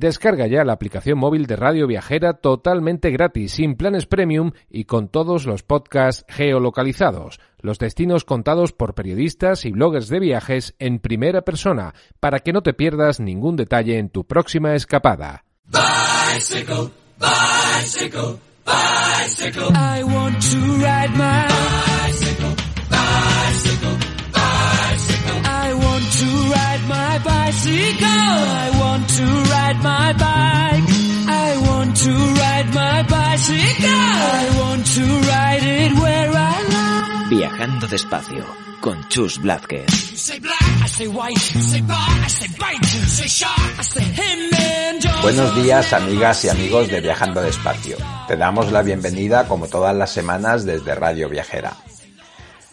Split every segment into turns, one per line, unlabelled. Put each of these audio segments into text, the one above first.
Descarga ya la aplicación móvil de Radio Viajera totalmente gratis, sin planes premium y con todos los podcasts geolocalizados, los destinos contados por periodistas y bloggers de viajes en primera persona, para que no te pierdas ningún detalle en tu próxima escapada.
Bicycle, bicycle, bicycle. I want to ride my bicycle, bicycle, bicycle. I want to ride my bicycle. I want to ride my bike. I want to ride my bicycle. I want to ride it where I like.
Viajando despacio con Chus Blázquez.
Say black, I say white, say bar, I say bite, say shark, I say him and Jones.
Buenos días amigas y amigos de Viajando Despacio. Te damos la bienvenida como todas las semanas desde Radio Viajera.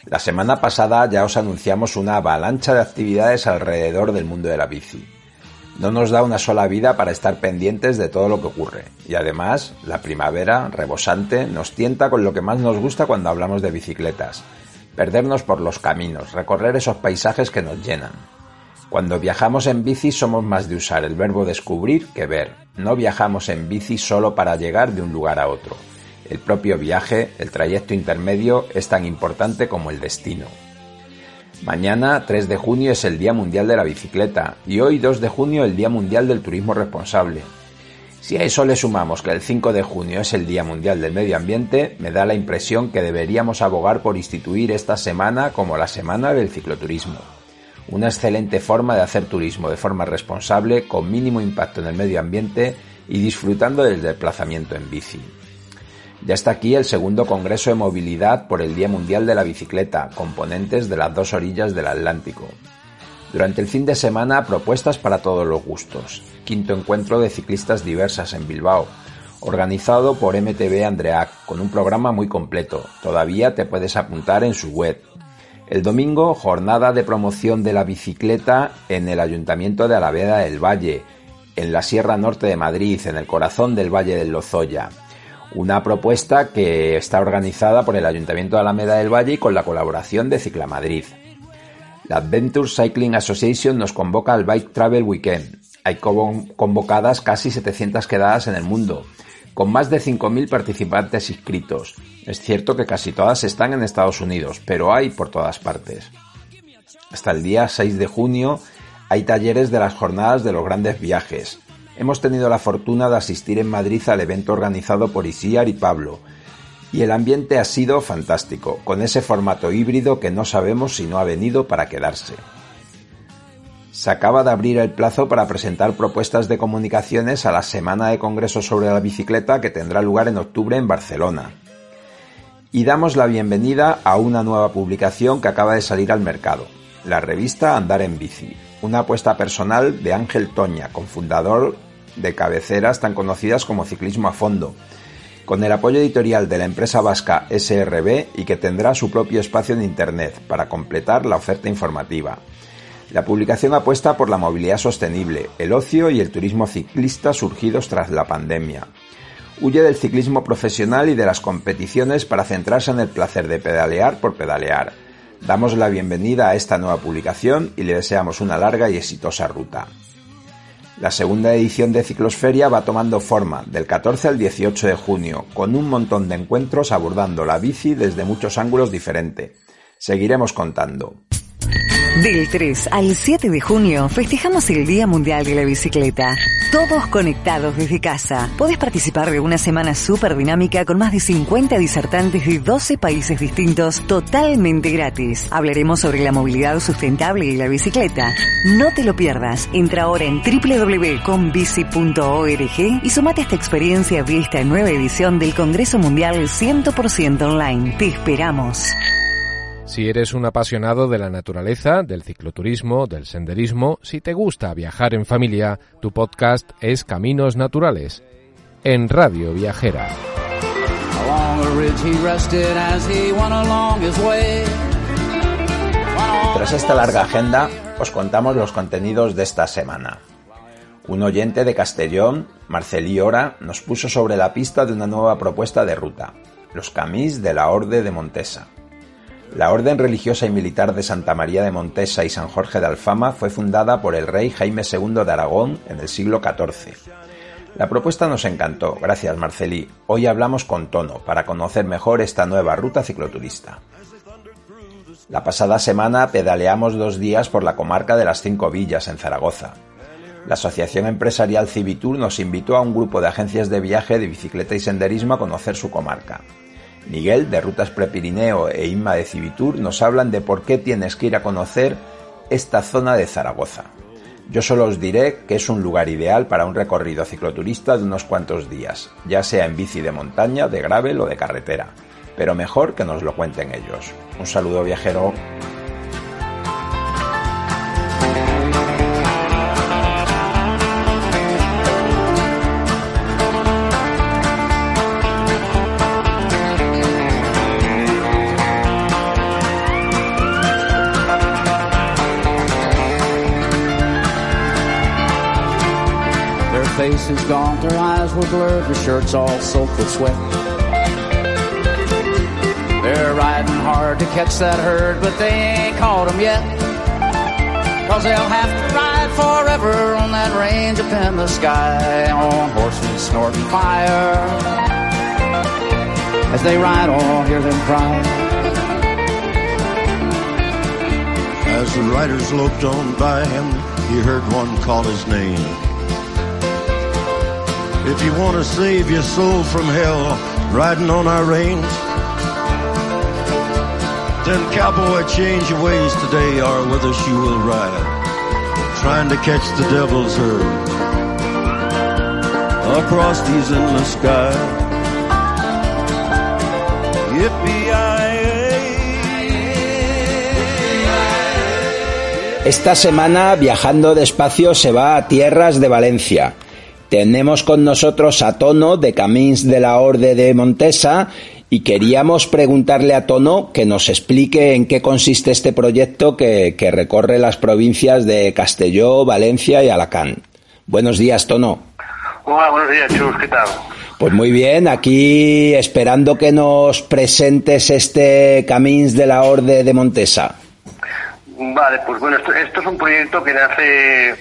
La semana pasada ya os anunciamos una avalancha de actividades alrededor del mundo de la bici. No nos da una sola vida para estar pendientes de todo lo que ocurre. Y además, la primavera, rebosante, nos tienta con lo que más nos gusta cuando hablamos de bicicletas. Perdernos por los caminos, recorrer esos paisajes que nos llenan. Cuando viajamos en bici somos más de usar el verbo descubrir que ver. No viajamos en bici solo para llegar de un lugar a otro. El propio viaje, el trayecto intermedio, es tan importante como el destino. Mañana, 3 de junio, es el Día Mundial de la Bicicleta y hoy, 2 de junio, el Día Mundial del Turismo Responsable. Si a eso le sumamos que el 5 de junio es el Día Mundial del Medio Ambiente, me da la impresión que deberíamos abogar por instituir esta semana como la Semana del Cicloturismo. Una excelente forma de hacer turismo de forma responsable, con mínimo impacto en el medio ambiente y disfrutando del desplazamiento en bici. Ya está aquí el segundo Congreso de Movilidad por el Día Mundial de la Bicicleta, componentes de las dos orillas del Atlántico. Durante el fin de semana, propuestas para todos los gustos. Quinto encuentro de ciclistas diversas en Bilbao, organizado por MTB Andreac, con un programa muy completo. Todavía te puedes apuntar en su web. El domingo, jornada de promoción de la bicicleta en el Ayuntamiento de Alaveda del Valle, en la Sierra Norte de Madrid, en el corazón del Valle del Lozoya una propuesta que está organizada por el Ayuntamiento de Alameda del Valle y con la colaboración de Ciclamadrid. La Adventure Cycling Association nos convoca al Bike Travel Weekend. Hay convocadas casi 700 quedadas en el mundo, con más de 5.000 participantes inscritos. Es cierto que casi todas están en Estados Unidos, pero hay por todas partes. Hasta el día 6 de junio hay talleres de las jornadas de los grandes viajes, Hemos tenido la fortuna de asistir en Madrid al evento organizado por Isiar y Pablo, y el ambiente ha sido fantástico, con ese formato híbrido que no sabemos si no ha venido para quedarse. Se acaba de abrir el plazo para presentar propuestas de comunicaciones a la Semana de Congreso sobre la Bicicleta que tendrá lugar en octubre en Barcelona. Y damos la bienvenida a una nueva publicación que acaba de salir al mercado, la revista Andar en Bici, una apuesta personal de Ángel Toña, cofundador de cabeceras tan conocidas como Ciclismo a Fondo, con el apoyo editorial de la empresa vasca SRB y que tendrá su propio espacio en Internet para completar la oferta informativa. La publicación apuesta por la movilidad sostenible, el ocio y el turismo ciclista surgidos tras la pandemia. Huye del ciclismo profesional y de las competiciones para centrarse en el placer de pedalear por pedalear. Damos la bienvenida a esta nueva publicación y le deseamos una larga y exitosa ruta. La segunda edición de Ciclosferia va tomando forma del 14 al 18 de junio, con un montón de encuentros abordando la bici desde muchos ángulos diferentes. Seguiremos contando.
Del 3 al 7 de junio festejamos el Día Mundial de la Bicicleta. Todos conectados desde casa. Podés participar de una semana súper dinámica con más de 50 disertantes de 12 países distintos totalmente gratis. Hablaremos sobre la movilidad sustentable y la bicicleta. No te lo pierdas. Entra ahora en www.conbici.org y sumate a esta experiencia de esta nueva edición del Congreso Mundial 100% online. Te esperamos.
Si eres un apasionado de la naturaleza, del cicloturismo, del senderismo, si te gusta viajar en familia, tu podcast es Caminos Naturales, en Radio Viajera.
Tras esta larga agenda, os contamos los contenidos de esta semana. Un oyente de Castellón, Marcelí Ora, nos puso sobre la pista de una nueva propuesta de ruta, los camís de la Orde de Montesa. La Orden Religiosa y Militar de Santa María de Montesa y San Jorge de Alfama fue fundada por el rey Jaime II de Aragón en el siglo XIV. La propuesta nos encantó, gracias Marcelí. Hoy hablamos con tono para conocer mejor esta nueva ruta cicloturista. La pasada semana pedaleamos dos días por la comarca de las Cinco Villas en Zaragoza. La Asociación Empresarial Civitur nos invitó a un grupo de agencias de viaje de bicicleta y senderismo a conocer su comarca. Miguel de Rutas Prepirineo e Inma de Civitur nos hablan de por qué tienes que ir a conocer esta zona de Zaragoza. Yo solo os diré que es un lugar ideal para un recorrido cicloturista de unos cuantos días, ya sea en bici de montaña, de gravel o de carretera, pero mejor que nos lo cuenten ellos. Un saludo viajero.
Faces gaunt, their eyes were blurred, their shirts all soaked with sweat. They're riding hard to catch that herd, but they ain't caught 'em yet. Cause they'll have to ride forever on that range up in the sky, on horses snorting fire. As they ride on, hear them cry.
As the riders loped on by him, he heard one call his name. If you want to save your soul from hell, riding on our range, then cowboy, change your ways today, or with us you will ride, trying to catch the devil's herd across these endless skies.
Esta semana viajando despacio se va a tierras de Valencia. Tenemos con nosotros a Tono de Camins de la Orde de Montesa y queríamos preguntarle a Tono que nos explique en qué consiste este proyecto que, que recorre las provincias de Castelló, Valencia y Alacant. Buenos días, Tono.
Hola, buenos días, Chus, ¿qué tal?
Pues muy bien, aquí esperando que nos presentes este Camins de la Orde de Montesa.
Vale, pues bueno, esto, esto es un proyecto que nace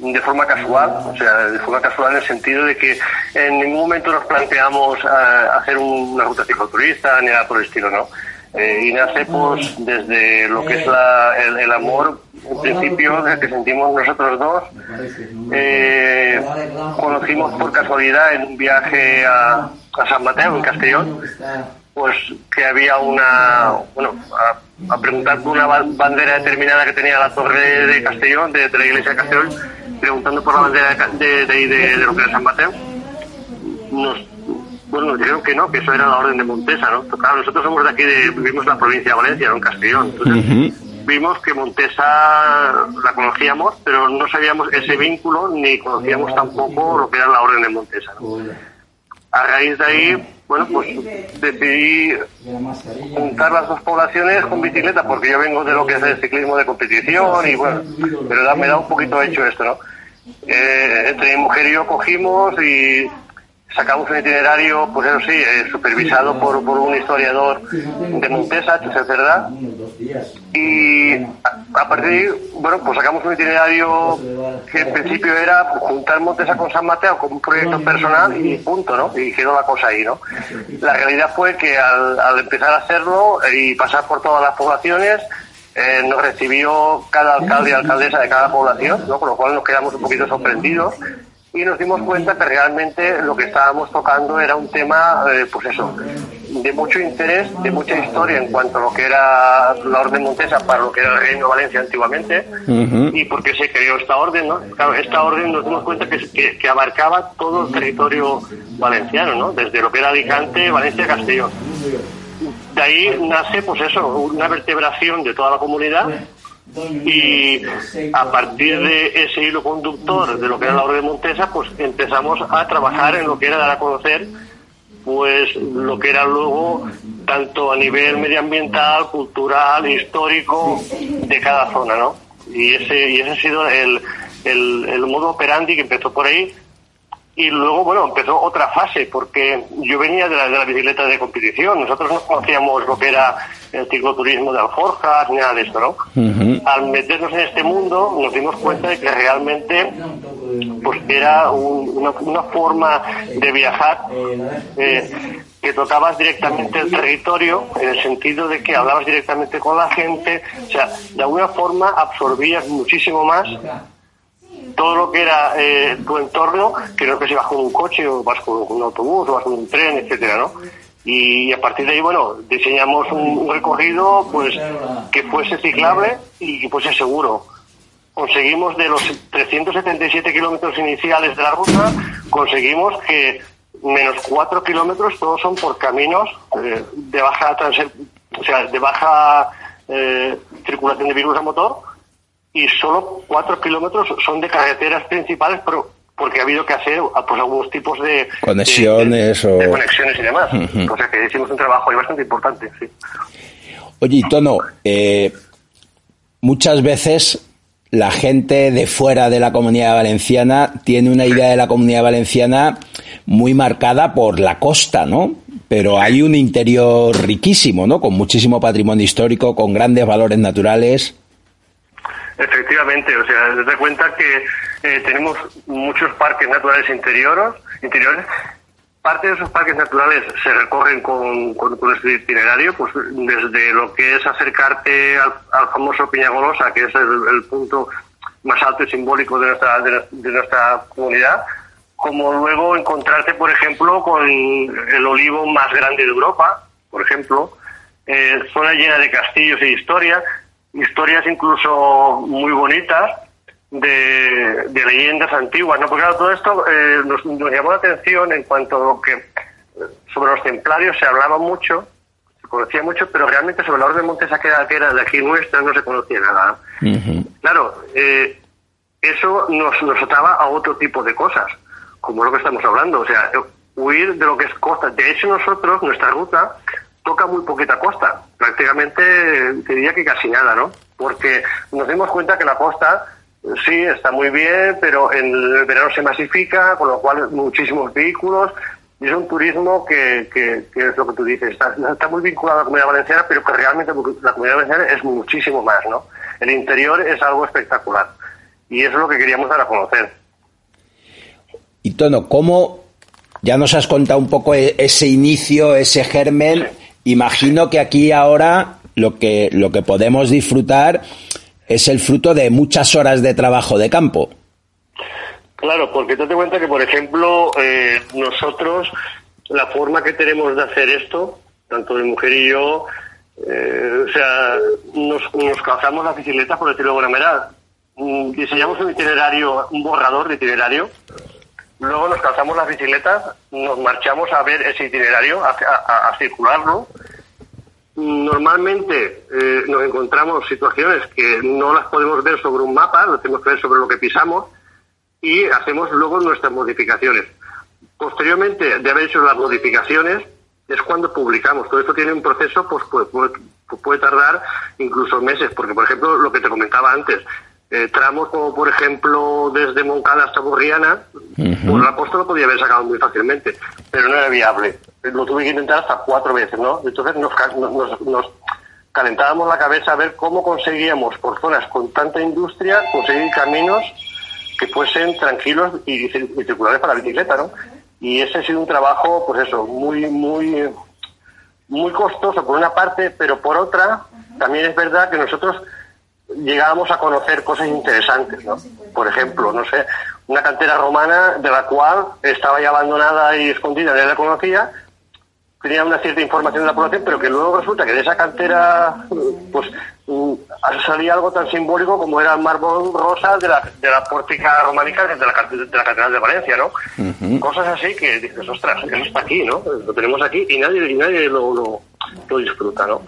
de forma casual, o sea, de forma casual en el sentido de que en ningún momento nos planteamos eh, hacer una ruta cicloturista ni nada por el estilo, ¿no? Eh, y nace pues desde lo que es la, el, el amor, en principio, que sentimos nosotros dos. Eh, conocimos por casualidad en un viaje a, a San Mateo, en Castellón, pues que había una, bueno, a, a preguntar por una ba- bandera determinada que tenía la torre de Castellón, de, de la iglesia de Castellón, preguntando por la bandera de, de, de, de- de lo que era San Mateo. Nos, bueno, nos dijeron que no, que eso era la orden de Montesa, ¿no? Claro, nosotros somos de aquí, de, vivimos en la provincia de Valencia, no en Castellón. Entonces, vimos que Montesa la conocíamos, pero no sabíamos ese vínculo ni conocíamos tampoco lo que era la orden de Montesa. ¿no? A raíz de ahí, bueno, pues decidí juntar las dos poblaciones con bicicleta, porque yo vengo de lo que es el ciclismo de competición y bueno, pero me da un poquito hecho esto, ¿no? Eh, entre mi mujer y yo cogimos y sacamos un itinerario, pues eso sí, eh, supervisado por, por un historiador de Montesa, Cerdá, y a, partir de ahí, bueno, pues sacamos un itinerario que en principio era juntar Montesa con San Mateo como un proyecto personal y punto, ¿no? Y quedó la cosa ahí, ¿no? La realidad fue que al, al empezar a hacerlo y pasar por todas las poblaciones, eh, nos recibió cada alcalde y alcaldesa de cada población, ¿no? Con lo cual nos quedamos un poquito sorprendidos y nos dimos cuenta que realmente lo que estábamos tocando era un tema, eh, pues eso, de mucho interés, de mucha historia en cuanto a lo que era la Orden Montesa para lo que era el Reino de Valencia antiguamente y por qué se creó esta orden, ¿no? Claro, esta orden nos dimos cuenta que, que, que abarcaba todo el territorio valenciano, ¿no? Desde lo que era Alicante, Valencia, Castellón. de ahí nace, pues eso, una vertebración de toda la comunidad y a partir de ese hilo conductor de lo que era la Orden Montesa, pues empezamos a trabajar en lo que era dar a conocer pues lo que era luego tanto a nivel medioambiental, cultural, histórico de cada zona, ¿no? Y ese, y ese ha sido el, el, el modo operandi que empezó por ahí y luego, bueno, empezó otra fase, porque yo venía de la, de la bicicleta de competición. Nosotros no conocíamos lo que era el cicloturismo de alforjas, ni nada de esto, ¿no? Al meternos en este mundo, nos dimos cuenta de que realmente pues era un- una, una forma de viajar eh, que tocabas directamente el territorio, en el sentido de que hablabas directamente con la gente, o sea, de alguna forma absorbías muchísimo más todo lo que era eh, tu entorno, que no es que si vas con un coche o vas con un autobús o vas con un tren, etcétera, ¿no? Y a partir de ahí, bueno, diseñamos un, recorrido pues que fuese ciclable y que fuese seguro. Conseguimos de los 377 kilómetros iniciales de la ruta, conseguimos que menos 4 kilómetros todos son por caminos eh, de baja o sea, de baja eh, circulación de virus a motor y solo 4 kilómetros son de carreteras principales, pero porque ha habido que hacer ah, pues algunos tipos de
Conexiones
de, de
o...
conexiones y demás.
Ujú.
O sea que hicimos un trabajo ahí bastante importante, sí.
Oye, y Tono, eh, muchas veces la gente de fuera de la comunidad valenciana tiene una idea de la comunidad valenciana muy marcada por la costa, ¿no? Pero hay un interior riquísimo, ¿no? Con muchísimo patrimonio histórico, con grandes valores naturales.
Efectivamente, o sea, das cuenta que eh, tenemos muchos parques naturales interiores, interiores. Parte de esos parques naturales se recorren con, con, con este itinerario, pues desde lo que es acercarte al, al famoso Piñagolosa, que es el, punto más alto y simbólico de nuestra, de, de nuestra comunidad, como luego encontrarte, por ejemplo, con el olivo más grande de Europa, por ejemplo, eh, zona llena de castillos e historia, historias incluso muy bonitas de, de leyendas antiguas, ¿no? Porque claro, todo esto eh, nos, nos llamó la atención en cuanto a lo que eh, sobre los templarios se hablaba mucho, se conocía mucho, pero realmente sobre la Orden Montesa que era, que era de aquí nuestra no se conocía nada. Claro, eh, eso nos, nos ataba a otro tipo de cosas, como lo que estamos hablando, o sea, huir de lo que es costa. De hecho, nosotros, nuestra ruta, toca muy poquita costa, prácticamente te diría que casi nada, ¿no? Porque nos dimos cuenta que la costa sí está muy bien, pero en el verano se masifica, con lo cual muchísimos vehículos, y es un turismo que, que, que es lo que tú dices, está, está muy vinculado a la comunidad valenciana, pero que realmente la comunidad valenciana es muchísimo más, ¿no? El interior es algo espectacular, y eso es lo que queríamos dar a conocer.
Y Tono, ¿cómo ya nos has contado un poco e- ese inicio, ese germen? Imagino que aquí ahora lo que, lo que podemos disfrutar es el fruto de muchas horas de trabajo de campo.
Claro, porque te das cuenta que, por ejemplo, eh, nosotros, la forma que tenemos de hacer esto, tanto mi mujer y yo, eh, o sea, nos, nos calzamos las bicicletas, por decirlo de alguna manera. Mm, Diseñamos un itinerario, un borrador de itinerario. Luego nos calzamos las bicicletas, nos marchamos a ver ese itinerario, a, circularlo. Normalmente eh, nos encontramos situaciones que no las podemos ver sobre un mapa, lo tenemos que ver sobre lo que pisamos y hacemos luego nuestras modificaciones. Posteriormente de haber hecho las modificaciones es cuando publicamos. Todo esto tiene un proceso, pues puede, puede- puede tardar incluso meses, porque por ejemplo lo que te comentaba antes, eh, tramos como por ejemplo desde Moncada hasta Borriana, por la costa lo podía haber sacado muy fácilmente, pero no era viable. Lo tuve que intentar hasta cuatro veces, ¿no? Entonces nos, nos, nos calentábamos la cabeza a ver cómo conseguíamos por zonas con tanta industria conseguir caminos que fuesen tranquilos y circulares para la bicicleta, ¿no? Y ese ha sido un trabajo, pues eso, muy, muy, muy costoso por una parte, pero por otra, también es verdad que nosotros llegábamos a conocer cosas interesantes, ¿no? Por ejemplo, no sé, una cantera romana de la cual estaba ya abandonada y escondida, nadie la conocía, tenía una cierta información de la población, pero que luego resulta que de esa cantera, pues, mm, salía algo tan simbólico como era el mármol rosa de la, de la pórtica románica de la, de la Catedral de Valencia, ¿no? Cosas así que dices, ostras, eso está aquí, ¿no? Lo tenemos aquí y nadie, y nadie lo, lo, lo disfruta, ¿no?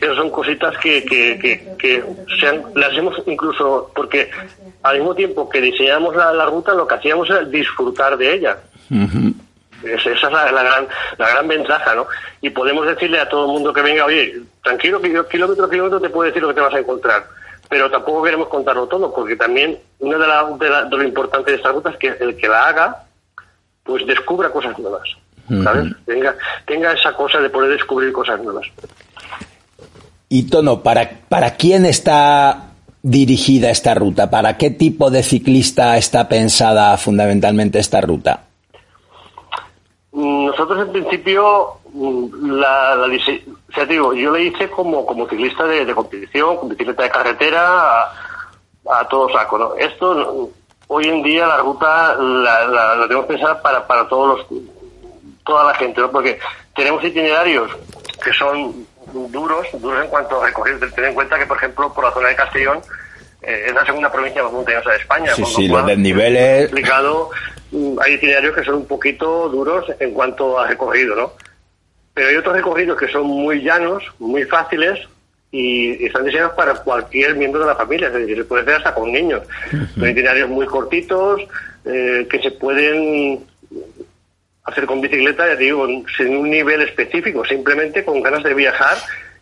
Esas son cositas que, que, que, que sean, las hemos incluso, porque al mismo tiempo que diseñamos la, la ruta, lo que hacíamos era disfrutar de ella. Es- esa es la, la gran, la gran ventaja, ¿no? Y podemos decirle a todo el mundo que venga, oye, tranquilo, que yo kilómetro a kilómetro te puedo decir lo que te vas a encontrar. Pero tampoco queremos contarlo todo, porque también una de, la, de, la- de lo importante de esta ruta es que el que la haga, pues descubra cosas nuevas, ¿sabes? Tenga, tenga esa cosa de poder descubrir cosas nuevas.
Y Tono, ¿para, ¿para quién está dirigida esta ruta? ¿Para qué tipo de ciclista está pensada fundamentalmente esta ruta?
Mm, Nosotros en principio, mm, la, la o digo, yo le hice como, como ciclista de, competición, con bicicleta de carretera, a, a todo saco, ¿no? Esto, hoy en día la ruta la, la tenemos pensada para, para todos los, toda la gente, ¿no? Porque tenemos itinerarios que son duros, duros en cuanto a recorrido. Ten en cuenta que, por ejemplo, por la zona de Castellón, eh, es la segunda provincia más montañosa de España.
Sí, sí, los desniveles.
explicado, mm, hay itinerarios que son un poquito duros en cuanto a recorrido, ¿no? Pero hay otros recorridos que son muy llanos, muy fáciles y, y están diseñados para cualquier miembro de la familia, es decir, se puede hacer hasta con niños. Son itinerarios muy cortitos eh, que se pueden hacer con bicicleta, ya digo, sin un nivel específico, simplemente con ganas de viajar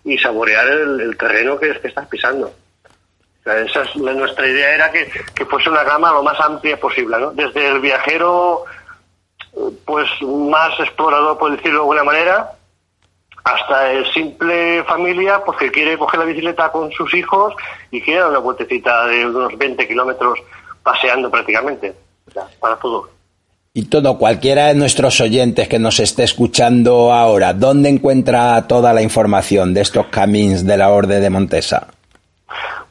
y saborear el, terreno que, que estás pisando. Esa es la- nuestra idea era que, que fuese una gama lo más amplia posible, ¿no? Desde el viajero, pues más explorador, por decirlo de alguna manera, hasta el simple familia, pues quiere coger la bicicleta con sus hijos y quiere dar una vueltecita de unos 20 kilómetros paseando prácticamente. Para todo.
Y Tono, cualquiera de nuestros oyentes que nos esté escuchando ahora, ¿dónde encuentra toda la información de estos caminos de la Orde de Montesa?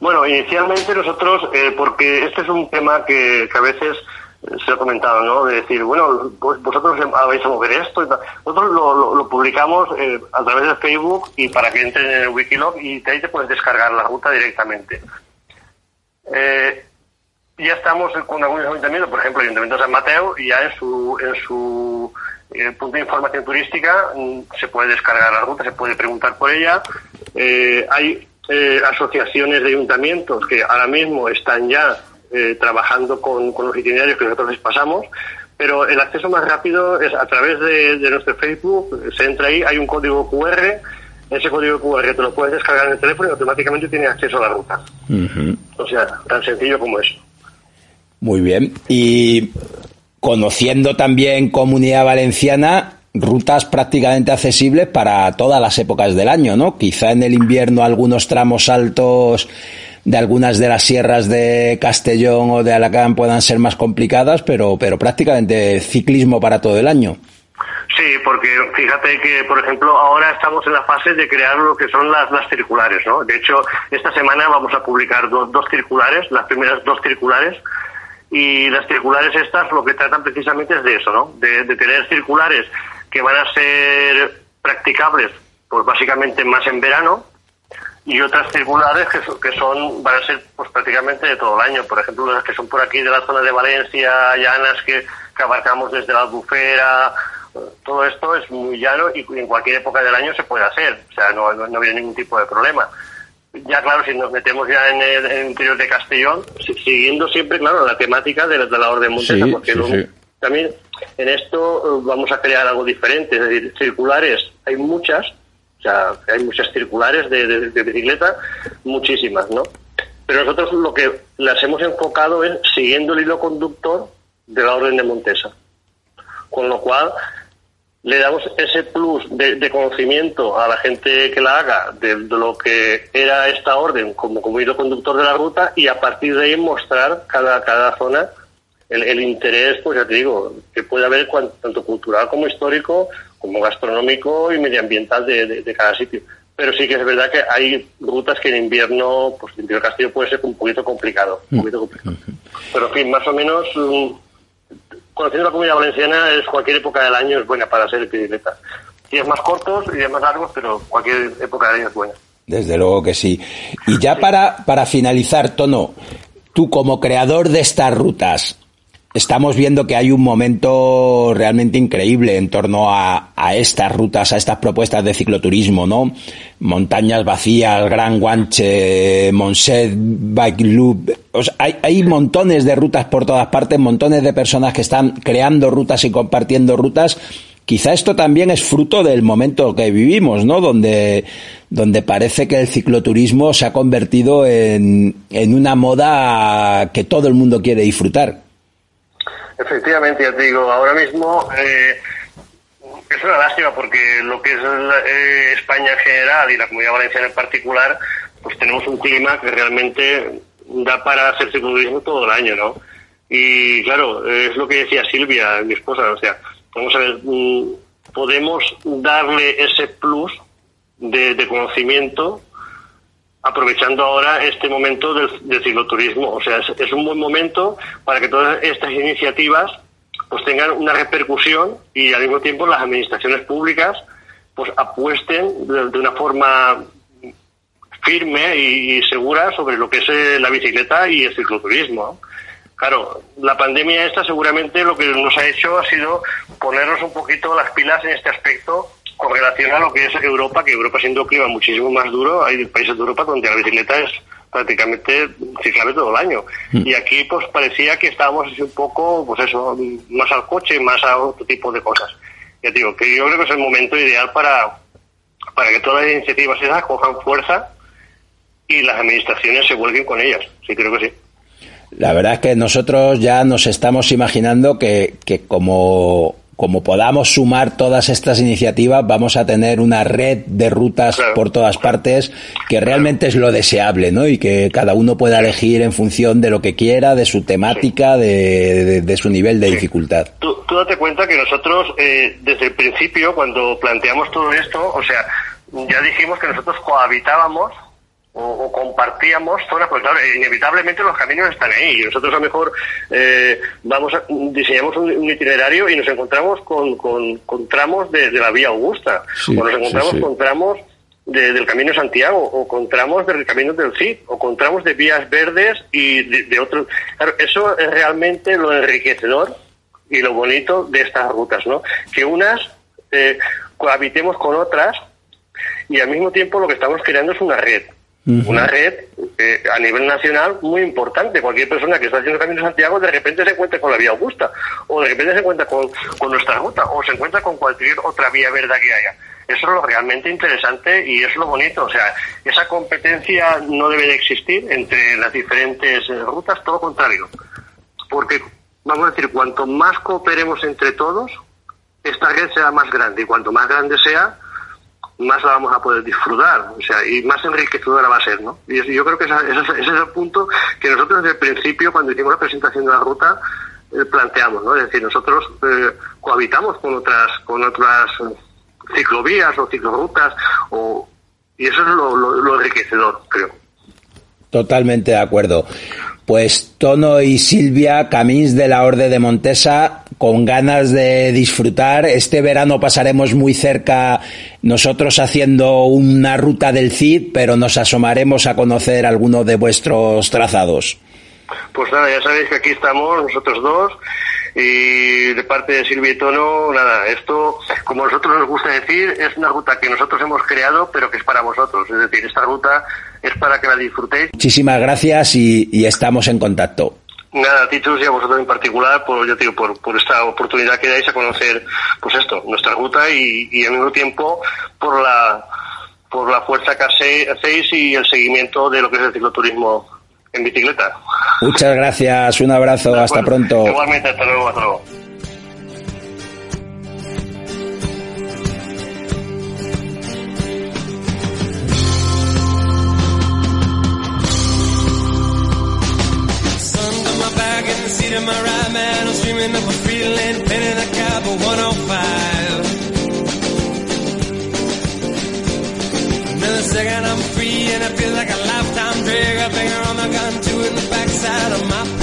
Bueno, inicialmente nosotros, eh, porque este es un tema que, que a veces eh, se ha comentado, ¿no? De decir, bueno, vosotros habéis a mover esto y tal. Nosotros lo, publicamos eh, a través de Facebook y para que entren en el Wikilog y de ahí te puedes descargar la ruta directamente. Eh, ya estamos con algunos ayuntamientos, por ejemplo, el Ayuntamiento de San Mateo, y ya en su, en su eh, punto de información turística mm, se puede descargar la ruta, se puede preguntar por ella. Eh, hay eh, asociaciones de ayuntamientos que ahora mismo están ya eh, trabajando con, con los itinerarios que nosotros les pasamos, pero el acceso más rápido es a través de, de nuestro Facebook, se entra ahí, hay un código QR, ese código QR te lo puedes descargar en el teléfono y automáticamente tienes acceso a la ruta. O sea, tan sencillo como eso.
Muy bien. Y conociendo también Comunidad Valenciana, rutas prácticamente accesibles para todas las épocas del año, ¿no? Quizá en el invierno algunos tramos altos de algunas de las sierras de Castellón o de Alacant puedan ser más complicadas, pero, pero prácticamente ciclismo para todo el año.
Sí, porque fíjate que, por ejemplo, ahora estamos en la fase de crear lo que son las, las circulares, ¿no? De hecho, esta semana vamos a publicar do- dos circulares, las primeras dos circulares, y las circulares estas lo que tratan precisamente es de eso, ¿no? De, de tener circulares que van a ser practicables, pues básicamente más en verano, y otras circulares que son, que van a ser pues prácticamente de todo el año. Por ejemplo, las que son por aquí de la zona de Valencia, llanas que, que abarcamos desde la albufera, todo esto es muy llano y en cualquier época del año se puede hacer. O sea, no, no, no había ningún tipo de problema. Ya claro, si nos metemos ya en el, en el interior de Castellón, si- siguiendo siempre, claro, la temática de, la- de la Orden Montesa,
Sí,
porque
sí,
luego
sí.
también en esto eh, vamos a crear algo diferente, es decir, circulares hay muchas, o sea, hay muchas circulares de, de- de bicicleta, muchísimas, ¿no? Pero nosotros lo que las hemos enfocado es siguiendo el hilo conductor de la Orden de Montesa. Con lo cual, le damos ese plus de, de conocimiento a la gente que la haga de, de lo que era esta orden como, como hilo conductor de la ruta y a partir de ahí mostrar cada, cada zona el, el interés, pues ya te digo, que puede haber cuan- tanto cultural como histórico, como gastronómico y medioambiental de, de- cada sitio. Pero sí que es verdad que hay rutas que en invierno, pues el interior del castillo puede ser un poquito complicado. Un poquito complicado. Pero en fin, más o menos, mm, conociendo la comunidad valenciana, es cualquier época del año es buena para hacer bicicleta. Días más cortos y días más largos, pero cualquier época del año es buena.
Desde luego que sí. Y ya para, para finalizar, Tono, tú como creador de estas rutas, estamos viendo que hay un momento realmente increíble en torno a, estas rutas, a estas propuestas de cicloturismo, ¿no? Montañas vacías, Gran Guanche, Monset, Bike Loop. hay, hay montones de rutas por todas partes, montones de personas que están creando rutas y compartiendo rutas. Quizá esto también es fruto del momento que vivimos, ¿no? Donde, donde parece que el cicloturismo se ha convertido en, en una moda que todo el mundo quiere disfrutar.
Efectivamente, ya te digo, ahora mismo eh, es una lástima porque lo que es eh, España en general y la Comunidad Valenciana en particular, pues tenemos un clima que realmente da para hacer ciclismo todo el año, ¿no? Y claro, es lo que decía Silvia, mi esposa, o sea, vamos a ver, mm, podemos darle ese plus de conocimiento aprovechando ahora este momento del, cicloturismo. O sea, es, un buen momento para que todas estas iniciativas pues tengan una repercusión y al mismo tiempo las administraciones públicas pues apuesten de, una forma firme y, segura sobre lo que es eh, la bicicleta y el cicloturismo. Claro, la pandemia esta seguramente lo que nos ha hecho ha sido ponernos un poquito las pilas en este aspecto con relación a lo que es Europa, que Europa siendo un clima muchísimo más duro, hay países de Europa donde la bicicleta es prácticamente ciclable todo el año. Mm. Y aquí pues parecía que estábamos así un poco, pues eso, más al coche, más a otro tipo de cosas. Ya digo, que yo creo que es el momento ideal para, para que todas las iniciativas esas cojan fuerza y las administraciones se vuelquen con ellas. Sí, creo que sí.
La verdad es que nosotros ya nos estamos imaginando que, que como como podamos sumar todas estas iniciativas, vamos a tener una red de rutas por todas partes que realmente es lo deseable, ¿no? Y que cada uno pueda elegir en función de lo que quiera, de su temática, de, de, su nivel de dificultad.
Tú, date cuenta que nosotros, eh, desde el principio, cuando planteamos todo esto, o sea, ya dijimos que nosotros cohabitábamos o, compartíamos zonas, porque claro, inevitablemente los caminos están ahí. Y nosotros a lo mejor eh, vamos a, diseñamos un, itinerario y nos encontramos con, con, tramos de, la vía Augusta, o nos encontramos con tramos del Camino de Santiago, o con tramos del Camino del Cid, o con tramos de vías verdes y de, otros. Claro, eso es realmente lo enriquecedor y lo bonito de estas rutas, ¿no? Que unas eh, cohabitemos con otras y al mismo tiempo lo que estamos creando es una red una red eh, a nivel nacional muy importante. Cualquier persona que está haciendo Camino de Santiago de repente se encuentra con la vía Augusta, o de repente se encuentra con, nuestra ruta, o se encuentra con cualquier otra vía verde que haya. Eso es lo realmente interesante y es lo bonito. O sea, esa competencia no debe de existir entre las diferentes eh, rutas, todo lo contrario. Porque, vamos a decir, cuanto más cooperemos entre todos, esta red será más grande y cuanto más grande sea, más la vamos a poder disfrutar, o sea, y más enriquecedora va a ser, ¿no? Y yo creo que ese, es el punto que nosotros desde el principio, cuando hicimos la presentación de la ruta, eh, planteamos, ¿no? Es decir, nosotros eh, cohabitamos con otras, con otras ciclovías o ciclorutas, o, y eso es lo enriquecedor, creo.
Totalmente de acuerdo. Pues Tono y Silvia, Camins de la Orde de Montesa, con ganas de disfrutar. Este verano pasaremos muy cerca nosotros haciendo una ruta del CID, pero nos asomaremos a conocer alguno de vuestros trazados.
Pues nada, ya sabéis que aquí estamos nosotros dos y de parte de Silvia y Tono, nada, esto, como nosotros nos gusta decir, es una ruta que nosotros hemos creado, pero que es para vosotros. Es decir, esta ruta es para que la disfrutéis.
Muchísimas gracias y, estamos en contacto.
Nada, Titus y a vosotros en particular, por, yo digo, por, por esta oportunidad que dais a conocer, pues esto, nuestra ruta y, y al mismo tiempo por la, por la fuerza que hacéis y el seguimiento de lo que es el cicloturismo en bicicleta.
Muchas gracias, un abrazo, hasta pronto.
Igualmente, hasta luego, hasta luego. Streaming up a feeling, penning a cab for 105. second I'm free and it feels like a lifetime drag. A finger on the gun, two in the backside of my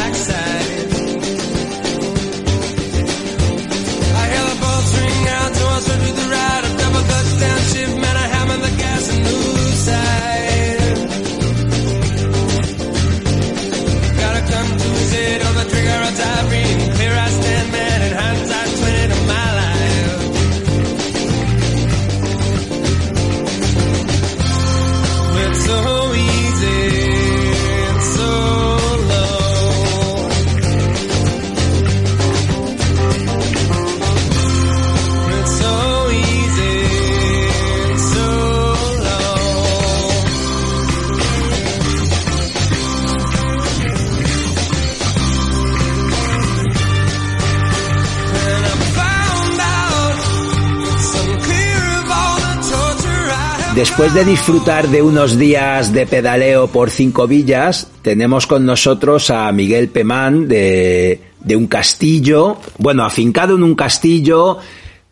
Después de disfrutar de unos días de pedaleo por cinco villas, tenemos con nosotros a Miguel Pemán de, de un castillo, bueno, afincado en un castillo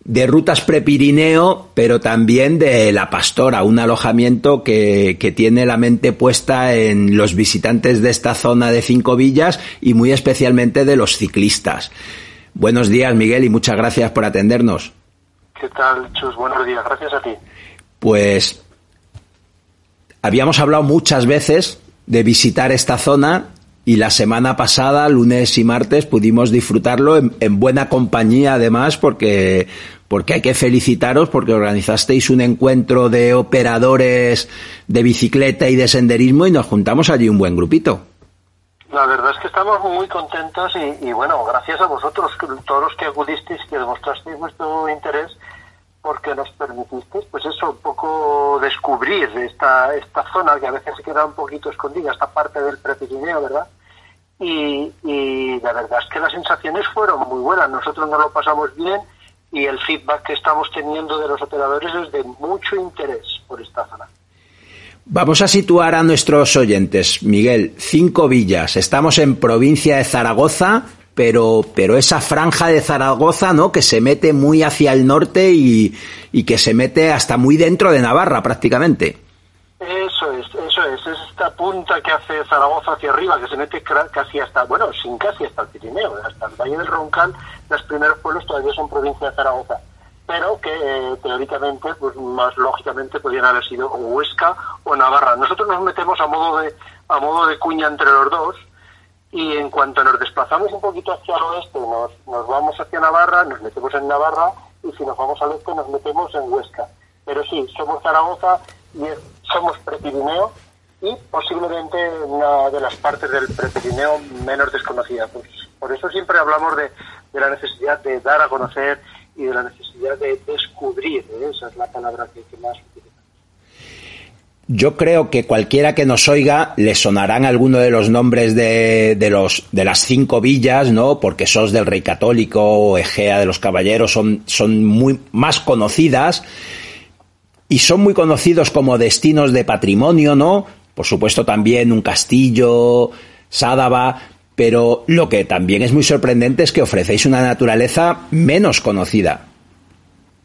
de rutas prepirineo, pero también de La Pastora, un alojamiento que, que, tiene la mente puesta en los visitantes de esta zona de Cinco Villas y muy especialmente de los ciclistas. Buenos días, Miguel, y muchas gracias por atendernos.
¿Qué tal, Chus? Buenos días, gracias a ti.
Pues habíamos hablado muchas veces de visitar esta zona y la semana pasada, lunes y martes, pudimos disfrutarlo en, en, buena compañía, además, porque, porque hay que felicitaros porque organizasteis un encuentro de operadores de bicicleta y de senderismo y nos juntamos allí un buen grupito.
La verdad es que estamos muy contentos y, y bueno, gracias a vosotros, todos los que acudisteis, que demostrasteis vuestro interés, porque nos permitisteis, pues eso, un poco descubrir esta, esta zona que a veces se queda un poquito escondida, esta parte del Prepirineo, ¿verdad? Y, y la verdad es que las sensaciones fueron muy buenas. Nosotros nos lo pasamos bien y el feedback que estamos teniendo de los operadores es de mucho interés por esta zona.
Vamos a situar a nuestros oyentes, Miguel, cinco villas. Estamos en provincia de Zaragoza, pero, pero esa franja de Zaragoza, ¿no? Que se mete muy hacia el norte y, y que se mete hasta muy dentro de Navarra, prácticamente.
Eso es, eso es, es esta punta que hace Zaragoza hacia arriba, que se mete casi hasta, bueno, sin casi hasta el Pirineo, hasta el Valle del Roncal, los primeros pueblos todavía son provincia de Zaragoza, pero que eh, teóricamente, pues más lógicamente podrían haber sido Huesca o Navarra. Nosotros nos metemos a modo de, a modo de cuña entre los dos, y en cuanto nos desplazamos un poquito hacia el oeste, nos, nos vamos hacia Navarra, nos metemos en Navarra, y si nos vamos al este nos metemos en Huesca. Pero sí, somos Zaragoza y es, somos Prepirineo y posiblemente una de las partes del Prepirineo menos desconocida. Pues por eso siempre hablamos de, de, la necesidad de dar a conocer y de la necesidad de descubrir. ¿eh? Esa es la palabra que, que más utilizamos.
Yo creo que cualquiera que nos oiga le sonarán alguno de los nombres de, de, los, de las cinco villas, ¿no? Porque sos del Rey Católico o Egea de los Caballeros son, son muy más conocidas y son muy conocidos como destinos de patrimonio, ¿no? Por supuesto también un castillo, Sádava, pero lo que también es muy sorprendente es que ofrecéis una naturaleza menos conocida.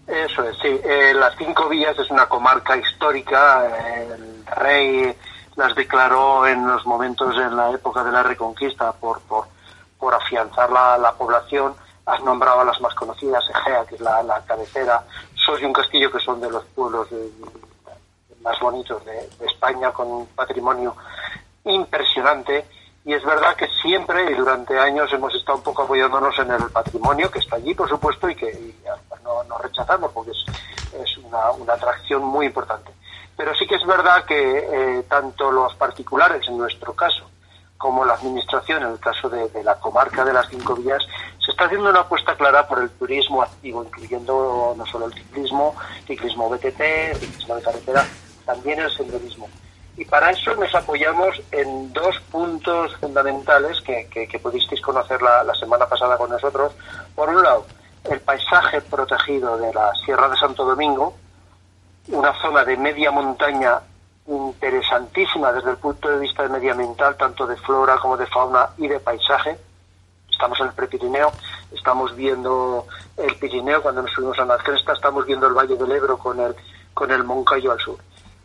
Eso es, sí. Eh, las cinco villas es una comarca histórica. Eh, el rey las declaró en los momentos en la época de la Reconquista por, por, por afianzar la, la población. Has nombrado a las más conocidas, Egea, que es la, la cabecera, Sos y un castillo, que son de los pueblos más bonitos de, España, con un patrimonio impresionante y es verdad que siempre y durante años hemos estado un poco apoyándonos en el patrimonio que está allí, por supuesto, y que porque es, una, atracción muy importante. Pero sí que es verdad que eh, tanto los particulares, en nuestro caso, como la administración, en el caso de, la comarca de las cinco vías, se está haciendo una apuesta clara por el turismo activo, incluyendo no solo el ciclismo, ciclismo BTT, ciclismo de carretera, también el senderismo. Y para eso nos apoyamos en dos puntos fundamentales que, pudisteis conocer la, semana pasada con nosotros. Por un lado, el paisaje protegido de la Sierra de Santo Domingo, una zona de media montaña interesantísima desde el punto de vista medioambiental, tanto de flora como de fauna y de paisaje. Estamos en el Prepirineo, estamos viendo el Pirineo cuando nos subimos a las crestas, estamos viendo el Valle del Ebro con el, con el Moncayo al sur.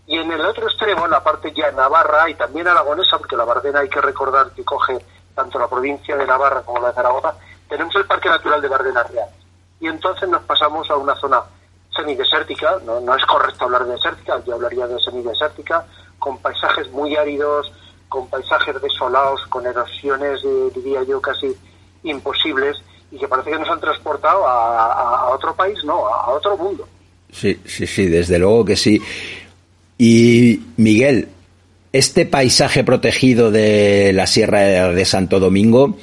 Y en el otro extremo, en la parte ya navarra y también aragonesa, porque la Bardena hay que recordar que coge tanto la provincia de Navarra como la de Zaragoza, tenemos el Parque Natural de Bardena Real. Y entonces nos pasamos a una zona semidesértica, no, no es correcto hablar de desértica, yo hablaría de semidesértica, con paisajes muy áridos, con paisajes desolados, con erosiones, eh, diría yo, casi imposibles, y que parece que nos han transportado a, otro país, no, a otro mundo.
Sí, sí, sí, desde luego que sí. Y Miguel, este paisaje protegido de la Sierra de Santo Domingo,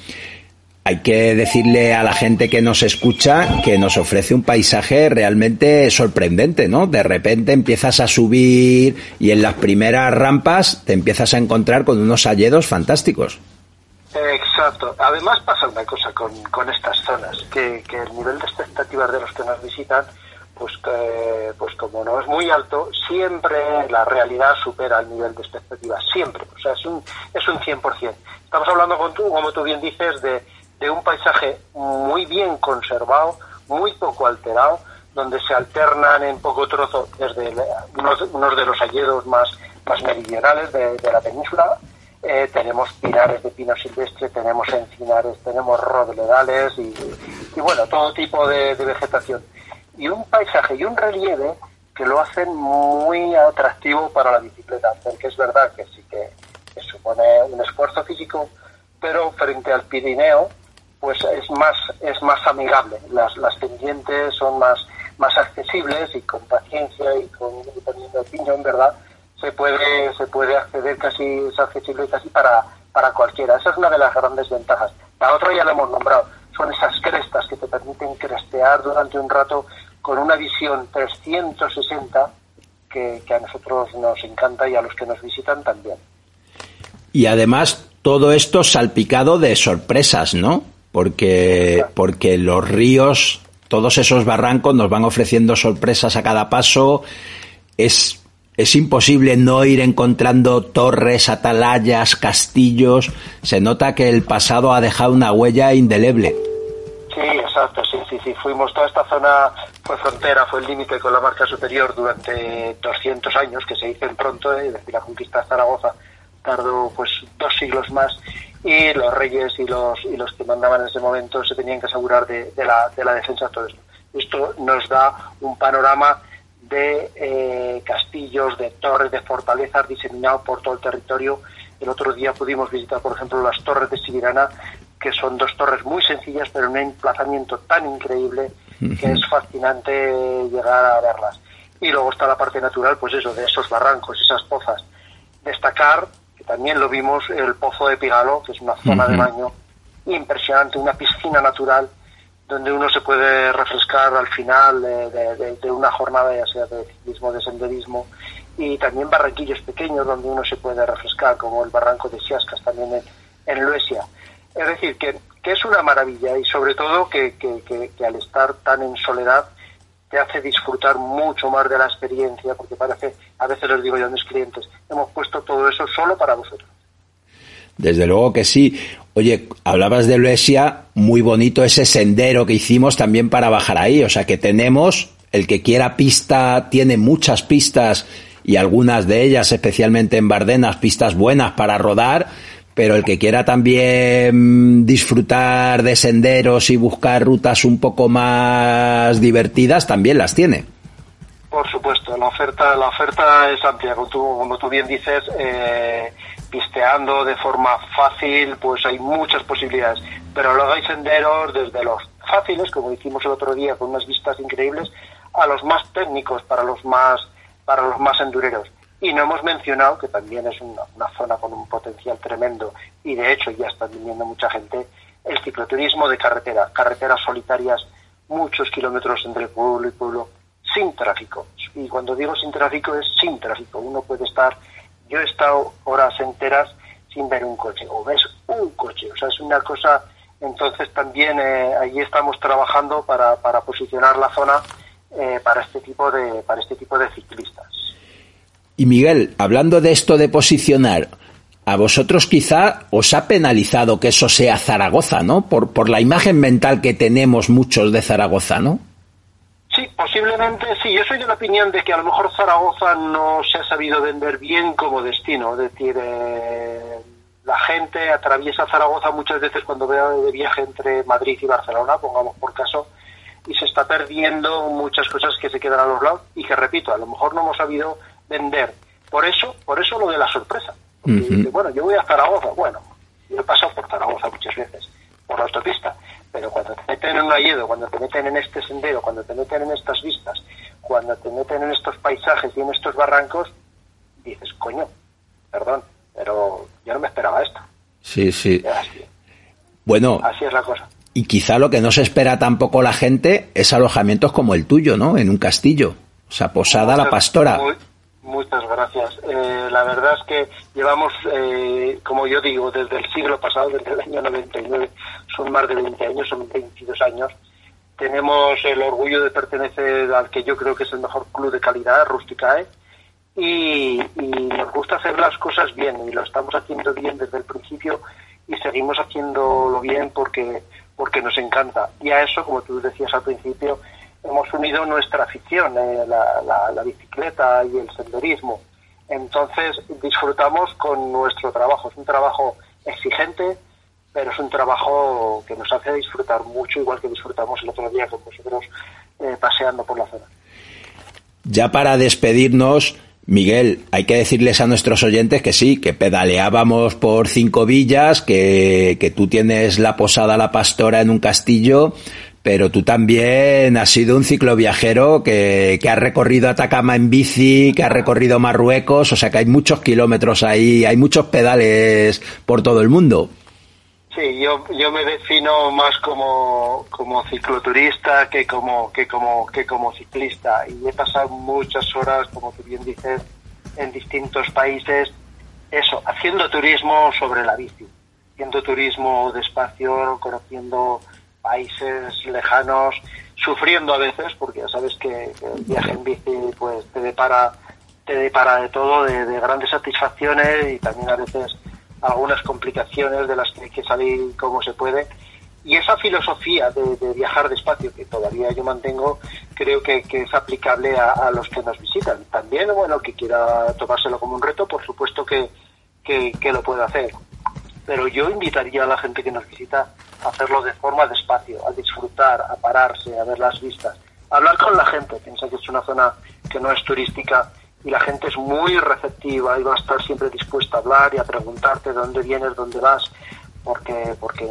hay que decirle a la gente que nos escucha que nos ofrece un paisaje realmente sorprendente, ¿no? De repente empiezas a subir y en las primeras rampas te empiezas a encontrar con unos alledos fantásticos.
Exacto. Además pasa una cosa con, con estas zonas, que, que el nivel de expectativas de los que nos visitan pues que, pues como no es muy alto, siempre la realidad supera el nivel de expectativa, siempre, o sea, es un, es un 100%. Estamos hablando, con tú, como tú bien dices, de, de un paisaje muy bien conservado, muy poco alterado, donde se alternan en poco trozo desde unos, de los hayedos más, meridionales de, la península. Eh, tenemos pinares de pino silvestre, tenemos encinares, tenemos robledales y, y bueno, todo tipo de vegetación y un paisaje y un relieve que lo hacen muy atractivo para la bicicleta, porque es verdad que sí que, supone un esfuerzo físico, pero frente al Pirineo, pues es más es más amigable. Las, las pendientes son más más accesibles y con paciencia y con y poniendo en verdad, se puede se puede acceder casi es accesible casi para para cualquiera. Esa es una de las grandes ventajas. La otra ya la hemos nombrado, son esas crestas que te permiten crestear durante un rato con una visión 360 que, a nosotros nos encanta y a los que nos visitan también.
Y además todo esto salpicado de sorpresas, ¿no? Porque, porque los ríos, todos esos barrancos nos van ofreciendo sorpresas a cada paso. Es, es imposible no ir encontrando torres, atalayas, castillos. Se nota que el pasado ha dejado una huella indeleble.
Sí, exacto, sí, sí, sí. Fuimos toda esta zona, fue frontera, fue el límite con la marca superior durante 200 años, que se hizo en pronto, ¿eh? es decir, la conquista de Zaragoza tardó pues dos siglos más y los reyes y los y los que mandaban en ese momento se tenían que asegurar de, la, de la defensa de todo esto. Esto nos da un panorama de eh, castillos, de torres, de fortalezas diseminados por todo el territorio. El otro día pudimos visitar, por ejemplo, las torres de Sibirana, que son dos torres muy sencillas, pero en un emplazamiento tan increíble que es fascinante llegar a verlas. Y luego está la parte natural, pues eso, de esos barrancos, esas pozas. Destacar, también lo vimos, el Pozo de Pigalo, que es una zona de baño impresionante, una piscina natural donde uno se puede refrescar al final de, una jornada, ya sea de ciclismo, de senderismo, y también barranquillos pequeños donde uno se puede refrescar, como el barranco de Siascas, también en, en Luesia. Es decir, que, es una maravilla y sobre todo que, al estar tan en soledad te hace disfrutar mucho más de la experiencia, porque parece, a veces les digo yo a mis clientes, hemos puesto todo eso solo para vosotros.
Desde luego que sí. Oye, hablabas de Luesia, muy bonito ese sendero que hicimos también para bajar ahí. O sea que tenemos, el que quiera pista, tiene muchas pistas y algunas de ellas, especialmente en Bardenas, pistas buenas para rodar pero el que quiera también disfrutar de senderos y buscar rutas un poco más divertidas también las tiene.
Por supuesto, la oferta, la oferta es amplia, como tú, como tú bien dices, eh, pisteando de forma fácil, pues hay muchas posibilidades, pero luego hay senderos desde los fáciles, como hicimos el otro día, con unas vistas increíbles, a los más técnicos, para los más, para los más endureros. Y no hemos mencionado, que también es una, zona con un potencial tremendo, y de hecho ya está viniendo mucha gente, el cicloturismo de carretera, carreteras solitarias, muchos kilómetros entre pueblo y pueblo, sin tráfico. Y cuando digo sin tráfico es sin tráfico. Uno puede estar, yo he estado horas enteras sin ver un coche, o ves un coche, o sea, es una cosa, entonces también eh, allí estamos trabajando para, para posicionar la zona eh, para este tipo de para este tipo de ciclistas.
Y Miguel, hablando de esto de posicionar, a vosotros quizá os ha penalizado que eso sea Zaragoza, ¿no? Por, por la imagen mental que tenemos muchos de Zaragoza, ¿no?
Sí, posiblemente sí. Yo soy de la opinión de que a lo mejor Zaragoza no se ha sabido vender bien como destino. Es decir, eh, la gente atraviesa Zaragoza muchas veces cuando ve de viaje entre Madrid y Barcelona, pongamos por caso, y se está perdiendo muchas cosas que se quedan a los lados y que, repito, a lo mejor no hemos sabido vender. Por eso, por eso lo de la sorpresa. bueno, yo voy a Zaragoza, bueno, yo he pasado por Zaragoza muchas veces, por la autopista, pero cuando te meten en un ayedo, cuando te meten en este sendero, cuando te meten en estas vistas, cuando te meten en estos paisajes y en estos barrancos, dices, coño, perdón, pero yo no me esperaba esto.
Sí, sí. Bueno.
Así es la cosa.
Y quizá lo que no se espera tampoco la gente es alojamientos como el tuyo, ¿no? En un castillo. O sea, posada la pastora.
Muchas gracias. Eh, la verdad es que llevamos, eh, como yo digo, desde el siglo pasado, desde el año 99, son más de 20 años, son 22 años, tenemos el orgullo de pertenecer al que yo creo que es el mejor club de calidad, Rusticae, y, y nos gusta hacer las cosas bien y lo estamos haciendo bien desde el principio y seguimos haciéndolo bien porque porque nos encanta. Y a eso, como tú decías al principio, hemos unido nuestra afición, eh, la, la, bicicleta y el senderismo. Entonces disfrutamos con nuestro trabajo. Es un trabajo exigente, pero es un trabajo que nos hace disfrutar mucho, igual que disfrutamos el otro día con vosotros eh, paseando por la zona.
Ya para despedirnos, Miguel, hay que decirles a nuestros oyentes que sí, que pedaleábamos por cinco villas, que, que tú tienes la posada La Pastora en un castillo, pero tú también has sido un cicloviajero que, que has recorrido Atacama en bici, que has recorrido Marruecos, o sea que hay muchos kilómetros ahí, hay muchos pedales por todo el mundo.
Sí, yo, yo me defino más como, como cicloturista que como, que, como, que como ciclista y he pasado muchas horas, como tú bien dices, en distintos países, eso, haciendo turismo sobre la bici, haciendo turismo despacio, conociendo países lejanos, sufriendo a veces, porque ya sabes que, el viaje en bici pues te depara, te depara de todo, de, de grandes satisfacciones y también a veces algunas complicaciones de las que hay que salir como se puede. Y esa filosofía de, viajar despacio, que todavía yo mantengo, creo que, es aplicable a, los que nos visitan. También, bueno, que quiera tomárselo como un reto, por supuesto que, que, lo puede hacer. Pero yo invitaría a la gente que nos visita a hacerlo de forma despacio, a disfrutar, a pararse, a ver las vistas, a hablar con la gente. Piensa que es una zona que no es turística y la gente es muy receptiva y va a estar siempre dispuesta a hablar y a preguntarte de dónde vienes, dónde vas, porque, porque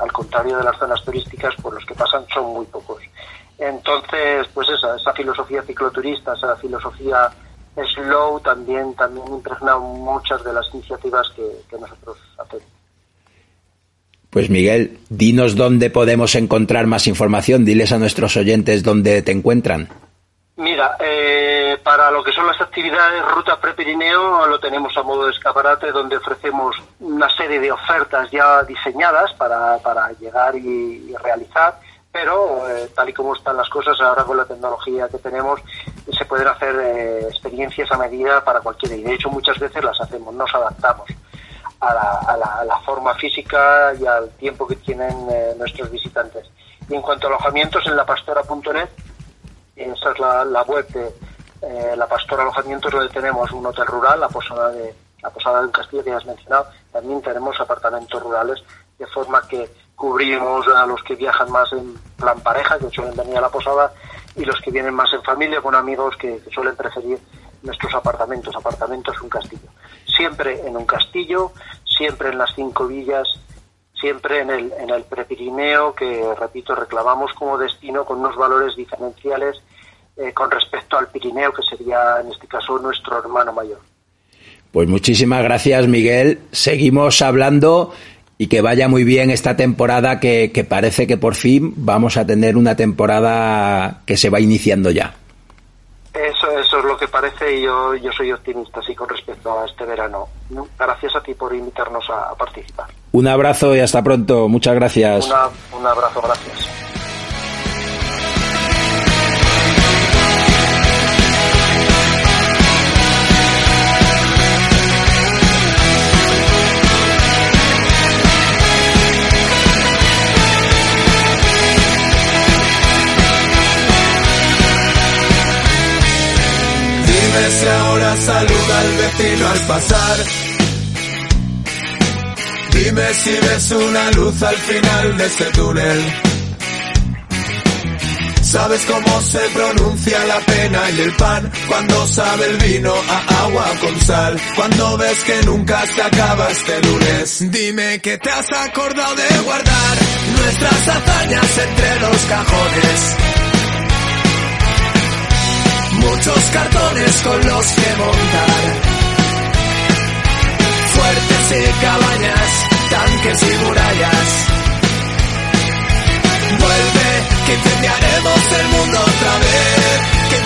al contrario de las zonas turísticas, pues los que pasan son muy pocos. Entonces, pues esa, esa filosofía cicloturista, esa filosofía slow también, también impregna muchas de las iniciativas que nosotros hacemos.
Pues Miguel, dinos dónde podemos encontrar más información, diles a nuestros oyentes dónde te encuentran.
Mira, eh, para lo que son las actividades Ruta Prepirineo lo tenemos a modo de escaparate donde ofrecemos una serie de ofertas ya diseñadas para, para llegar y, realizar, pero eh, tal y como están las cosas ahora con la tecnología que tenemos se pueden hacer eh, experiencias a medida para cualquiera y de hecho muchas veces las hacemos, nos adaptamos a la, a la, forma física y al tiempo que tienen nuestros visitantes. Y en cuanto a alojamientos en lapastora.net esa es la, web de eh, la Pastora Alojamientos, donde tenemos un hotel rural, la posada de la posada de un castillo que has mencionado. También tenemos apartamentos rurales, de forma que cubrimos a los que viajan más en plan pareja, que suelen venir a la posada, y los que vienen más en familia, con amigos que, suelen preferir nuestros apartamentos. Apartamentos, un castillo. Siempre en un castillo, siempre en las cinco villas, siempre en el, en el Prepirineo, que repito, reclamamos como destino con unos valores diferenciales eh, con respecto al Pirineo, que sería en este caso nuestro hermano mayor.
Pues muchísimas gracias, Miguel. Seguimos hablando y que vaya muy bien esta temporada que, que parece que por fin vamos a tener una temporada que se va iniciando ya.
Eso, eso es lo que parece y yo, yo soy optimista sí con respecto a este verano. Gracias a ti por invitarnos a, participar.
Un abrazo y hasta pronto. Muchas gracias.
un abrazo, gracias.
Si ahora saluda al vecino al pasar. Dime si ves una luz al final de ese túnel. ¿Sabes cómo se pronuncia la pena y el pan? Cuando sabe el vino a agua con sal. Cuando ves que nunca se acaba este lunes. Dime que te has acordado de guardar nuestras hazañas entre los cajones muchos cartones con los que montar. Fuertes y cabañas, tanques y murallas. Vuelve, que incendiaremos el mundo otra vez. Que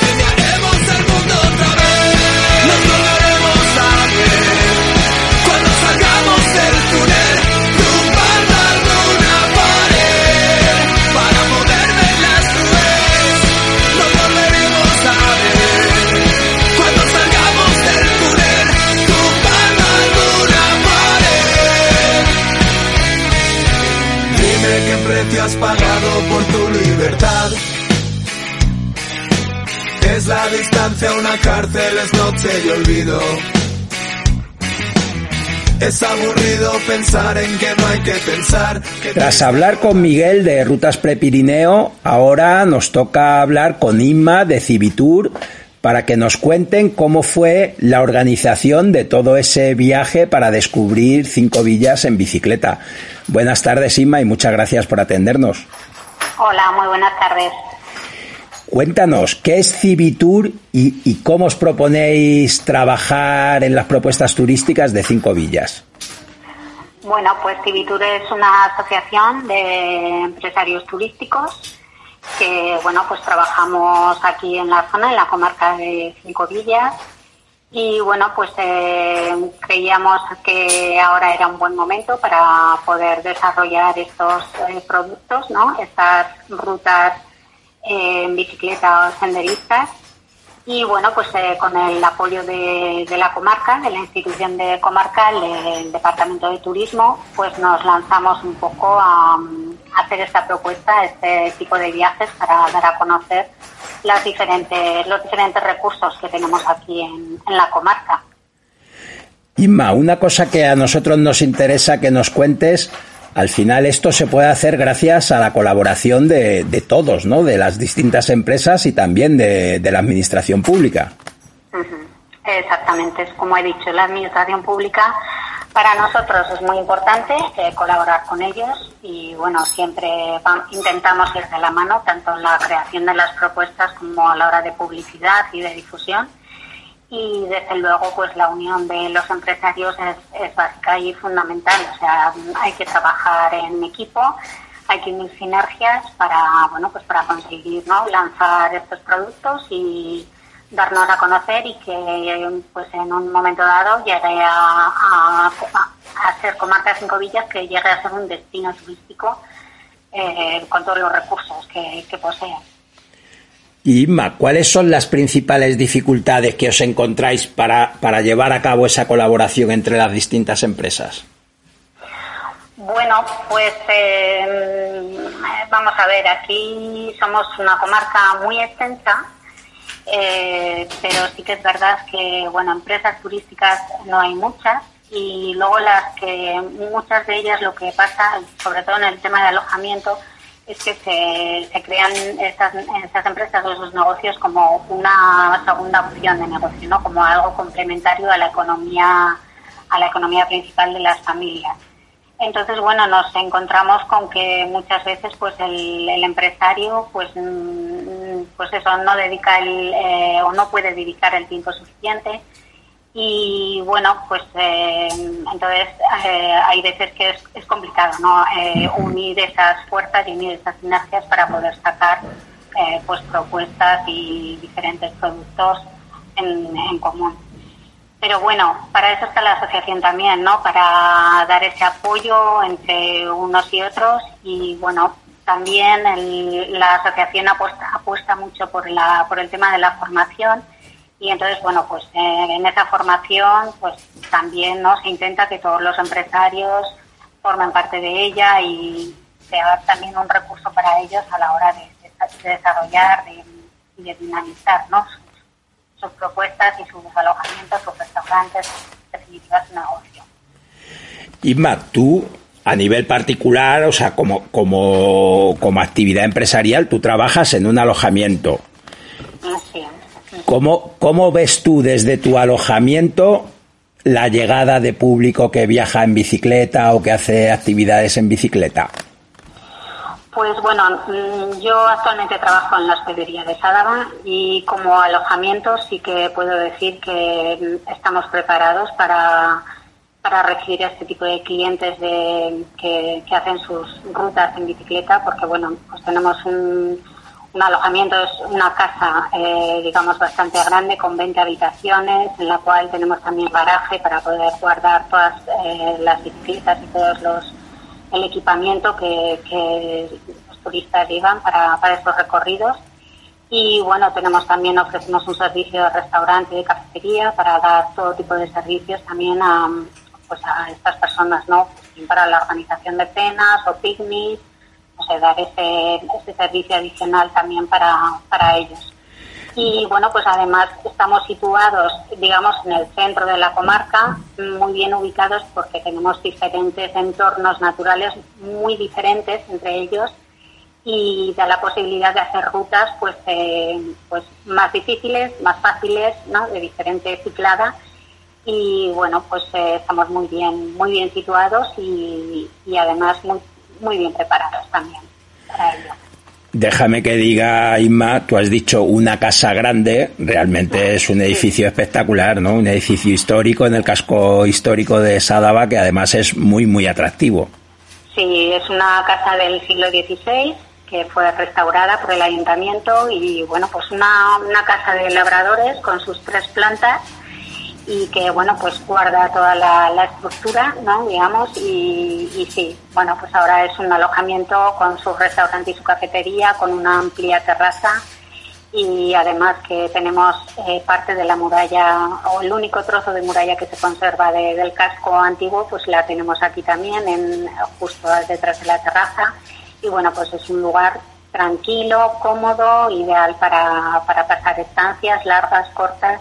libertad. Es la distancia, una cárcel, es noche de olvido. Es aburrido pensar en que no hay que pensar. Que
Tras hablar con Miguel de Rutas Prepirineo, ahora nos toca hablar con Inma de Civitur para que nos cuenten cómo fue la organización de todo ese viaje para descubrir cinco villas en bicicleta. Buenas tardes, Inma, y muchas gracias por atendernos.
Hola, muy buenas tardes.
Cuéntanos, ¿qué es Civitur y, y cómo os proponéis trabajar en las propuestas turísticas de cinco villas?
Bueno, pues Civitur es una asociación de empresarios turísticos que, bueno, pues trabajamos aquí en la zona, en la comarca de Cinco Villas. Y bueno, pues eh, creíamos que ahora era un buen momento para poder desarrollar estos eh, productos, ¿no? Estas rutas eh, en bicicleta o senderistas. Y bueno, pues con el apoyo de, la comarca, de la institución de comarcal, del Departamento de Turismo, pues nos lanzamos un poco a hacer esta propuesta, este tipo de viajes para dar a conocer las diferentes, los diferentes recursos que tenemos aquí en, en la comarca.
Inma, una cosa que a nosotros nos interesa que nos cuentes, al final esto se puede hacer gracias a la colaboración de, de todos, ¿no? De las distintas empresas y también de, de la administración pública.
Exactamente, es como he dicho, la administración pública para nosotros es muy importante eh, colaborar con ellos y bueno, siempre va- intentamos ir de la mano tanto en la creación de las propuestas como a la hora de publicidad y de difusión y desde luego pues la unión de los empresarios es, es básica y fundamental, o sea, hay que trabajar en equipo, hay que unir sinergias para bueno pues para conseguir ¿no? lanzar estos productos y darnos a conocer y que pues en un momento dado llegue a, ser comarca cinco villas que llegue a ser un destino turístico eh, con todos los recursos que, que posee.
Y Inma, ¿cuáles son las principales dificultades que os encontráis para, para llevar a cabo esa colaboración entre las distintas empresas?
Bueno, pues eh, vamos a ver, aquí somos una comarca muy extensa, eh, pero sí que es verdad que, bueno, empresas turísticas no hay muchas y luego las que, muchas de ellas lo que pasa, sobre todo en el tema de alojamiento, es que se, crean estas, estas empresas o esos negocios como una segunda opción de negocio, ¿no? Como algo complementario a la economía, a la economía principal de las familias. Entonces, bueno, nos encontramos con que muchas veces, pues el, el empresario, pues, mm, pues eso, no dedica el, eh, o no puede dedicar el tiempo suficiente. Y bueno, pues eh, entonces eh, hay veces que es, es complicado, ¿no? Eh, unir esas fuerzas y unir esas sinergias para poder sacar, eh, pues propuestas y diferentes productos en, en común. Pero bueno, para eso está la asociación también, ¿no? Para dar ese apoyo entre unos y otros y bueno, también el- la asociación apuesta, apuesta mucho por la por el tema de la formación y entonces bueno, pues eh, en esa formación pues también no se intenta que todos los empresarios formen parte de ella y sea también un recurso para ellos a la hora de, de- de desarrollar de- y de, dinamizar, ¿no? sus propuestas y sus alojamientos, sus restaurantes, en definitiva su negocio.
Inma, tú a nivel particular, o sea, como, como, como actividad empresarial, tú trabajas en un alojamiento.
Así es.
¿Cómo, ¿Cómo ves tú desde tu alojamiento la llegada de público que viaja en bicicleta o que hace actividades en bicicleta?
Pues bueno, mm, yo actualmente trabajo en la hospedería de Sádava y como alojamiento sí que puedo decir que mm, estamos preparados para, para recibir a este tipo de clientes de, que, hacen sus rutas en bicicleta porque bueno, pues tenemos un, alojamiento, es una casa eh, digamos bastante grande con 20 habitaciones en la cual tenemos también garaje para poder guardar todas eh, las bicicletas y todos los el equipamiento que, que los turistas llevan para, para estos recorridos. Y bueno, tenemos también, ofrecemos un servicio de restaurante y de cafetería para dar todo tipo de servicios también a, pues a estas personas, ¿no? Para la organización de cenas o picnics pues, dar ese, ese servicio adicional también para, para ellos. Y bueno, pues además estamos situados, digamos, en el centro de la comarca, muy bien ubicados porque tenemos diferentes entornos naturales muy diferentes entre ellos y da la posibilidad de hacer rutas pues eh, pues más difíciles, más fáciles, ¿no? de diferente ciclada y bueno pues eh, estamos muy bien muy bien situados y, y además muy muy bien preparados también para ello.
Déjame que diga, Inma, tú has dicho una casa grande, realmente es un edificio espectacular, ¿no? Un edificio histórico en el casco histórico de Sadaba que además es muy, muy atractivo.
Sí, es una casa del siglo XVI que fue restaurada por el ayuntamiento y bueno, pues una, una casa de labradores con sus tres plantas y que bueno pues guarda toda la, estructura no digamos y, y, sí bueno pues ahora es un alojamiento con su restaurante y su cafetería con una amplia terraza y además que tenemos eh, parte de la muralla o el único trozo de muralla que se conserva del casco antiguo pues la tenemos aquí también en justo detrás de la terraza. Y bueno pues es un lugar tranquilo cómodo ideal para, para pasar estancias largas cortas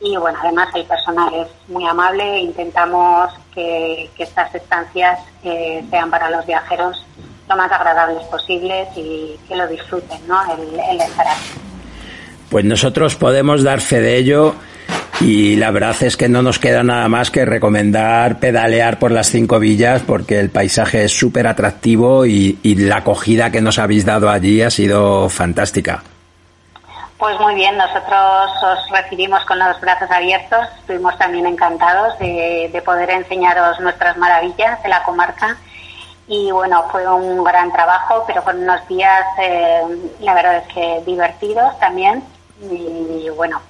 y bueno, además el personal es muy amable, intentamos que, estas estancias eh, sean para los viajeros lo más agradables posibles y que lo disfruten, ¿no? El, el estar aquí.
Pues nosotros podemos dar fe de ello y la verdad es que no nos queda nada más que recomendar pedalear por las cinco villas porque el paisaje es súper atractivo y la acogida que nos habéis dado allí ha sido fantástica.
Pues muy bien, nosotros os recibimos con los brazos abiertos, estuvimos también encantados de, poder enseñaros nuestras maravillas de la comarca y bueno, fue un gran trabajo, pero con unos días, eh, la verdad es que divertidos también y, bueno,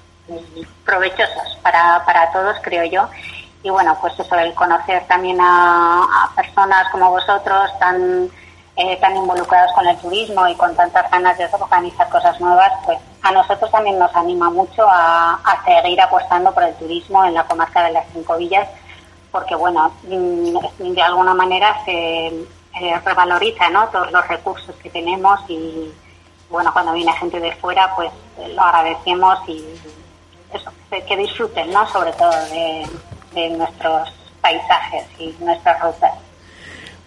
provechosos para, para todos, creo yo. Y bueno, pues eso, el conocer también a personas como vosotros tan eh, tan involucrados con el turismo y con tantas ganas de organizar cosas nuevas, pues a nosotros también nos anima mucho a, seguir apostando por el turismo en la comarca de las Cinco Villas, porque bueno, mm, de alguna manera se revaloriza ¿no? todos los recursos que tenemos y bueno, cuando viene gente de fuera, pues lo agradecemos y eso, que disfruten, ¿no? Sobre todo de, de nuestros paisajes y nuestras rutas.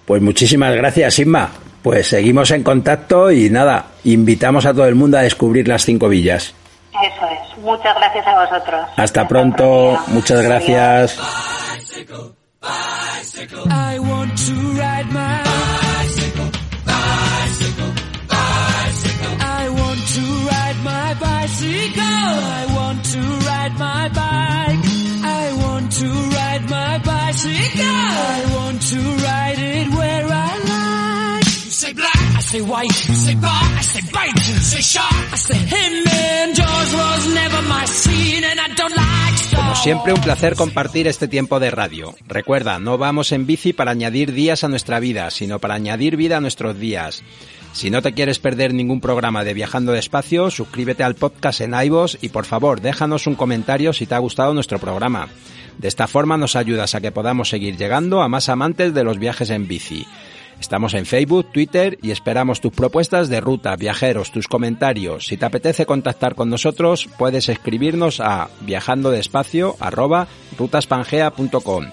Pues muchísimas gracias, Inma. Pues seguimos en contacto y nada, invitamos a todo el mundo a descubrir las cinco villas.
Eso es. Muchas gracias a vosotros.
Hasta pronto. Muchas gracias.
Como siempre, un placer compartir este tiempo de radio. Recuerda, no vamos en bici para añadir días a nuestra vida, sino para añadir vida a nuestros días. Si no te quieres perder ningún programa de Viajando Despacio, suscríbete al podcast en iVoox y por favor déjanos un comentario si te ha gustado nuestro programa. De esta forma nos ayudas a que podamos seguir llegando a más amantes de los viajes en bici. Estamos en Facebook, Twitter y esperamos tus propuestas de ruta, viajeros, tus comentarios. Si te apetece contactar con nosotros, puedes escribirnos a viajandodespacio@rutaspangea.com.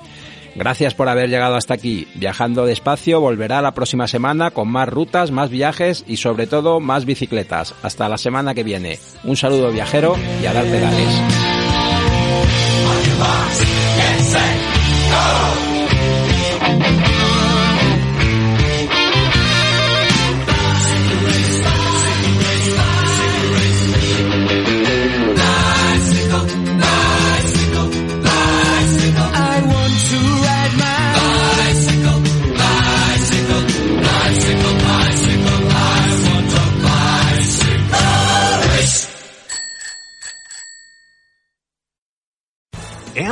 Gracias por haber llegado hasta aquí. Viajando despacio volverá la próxima semana con más rutas, más viajes y sobre todo más bicicletas. Hasta la semana que viene. Un saludo viajero y a dar pedales.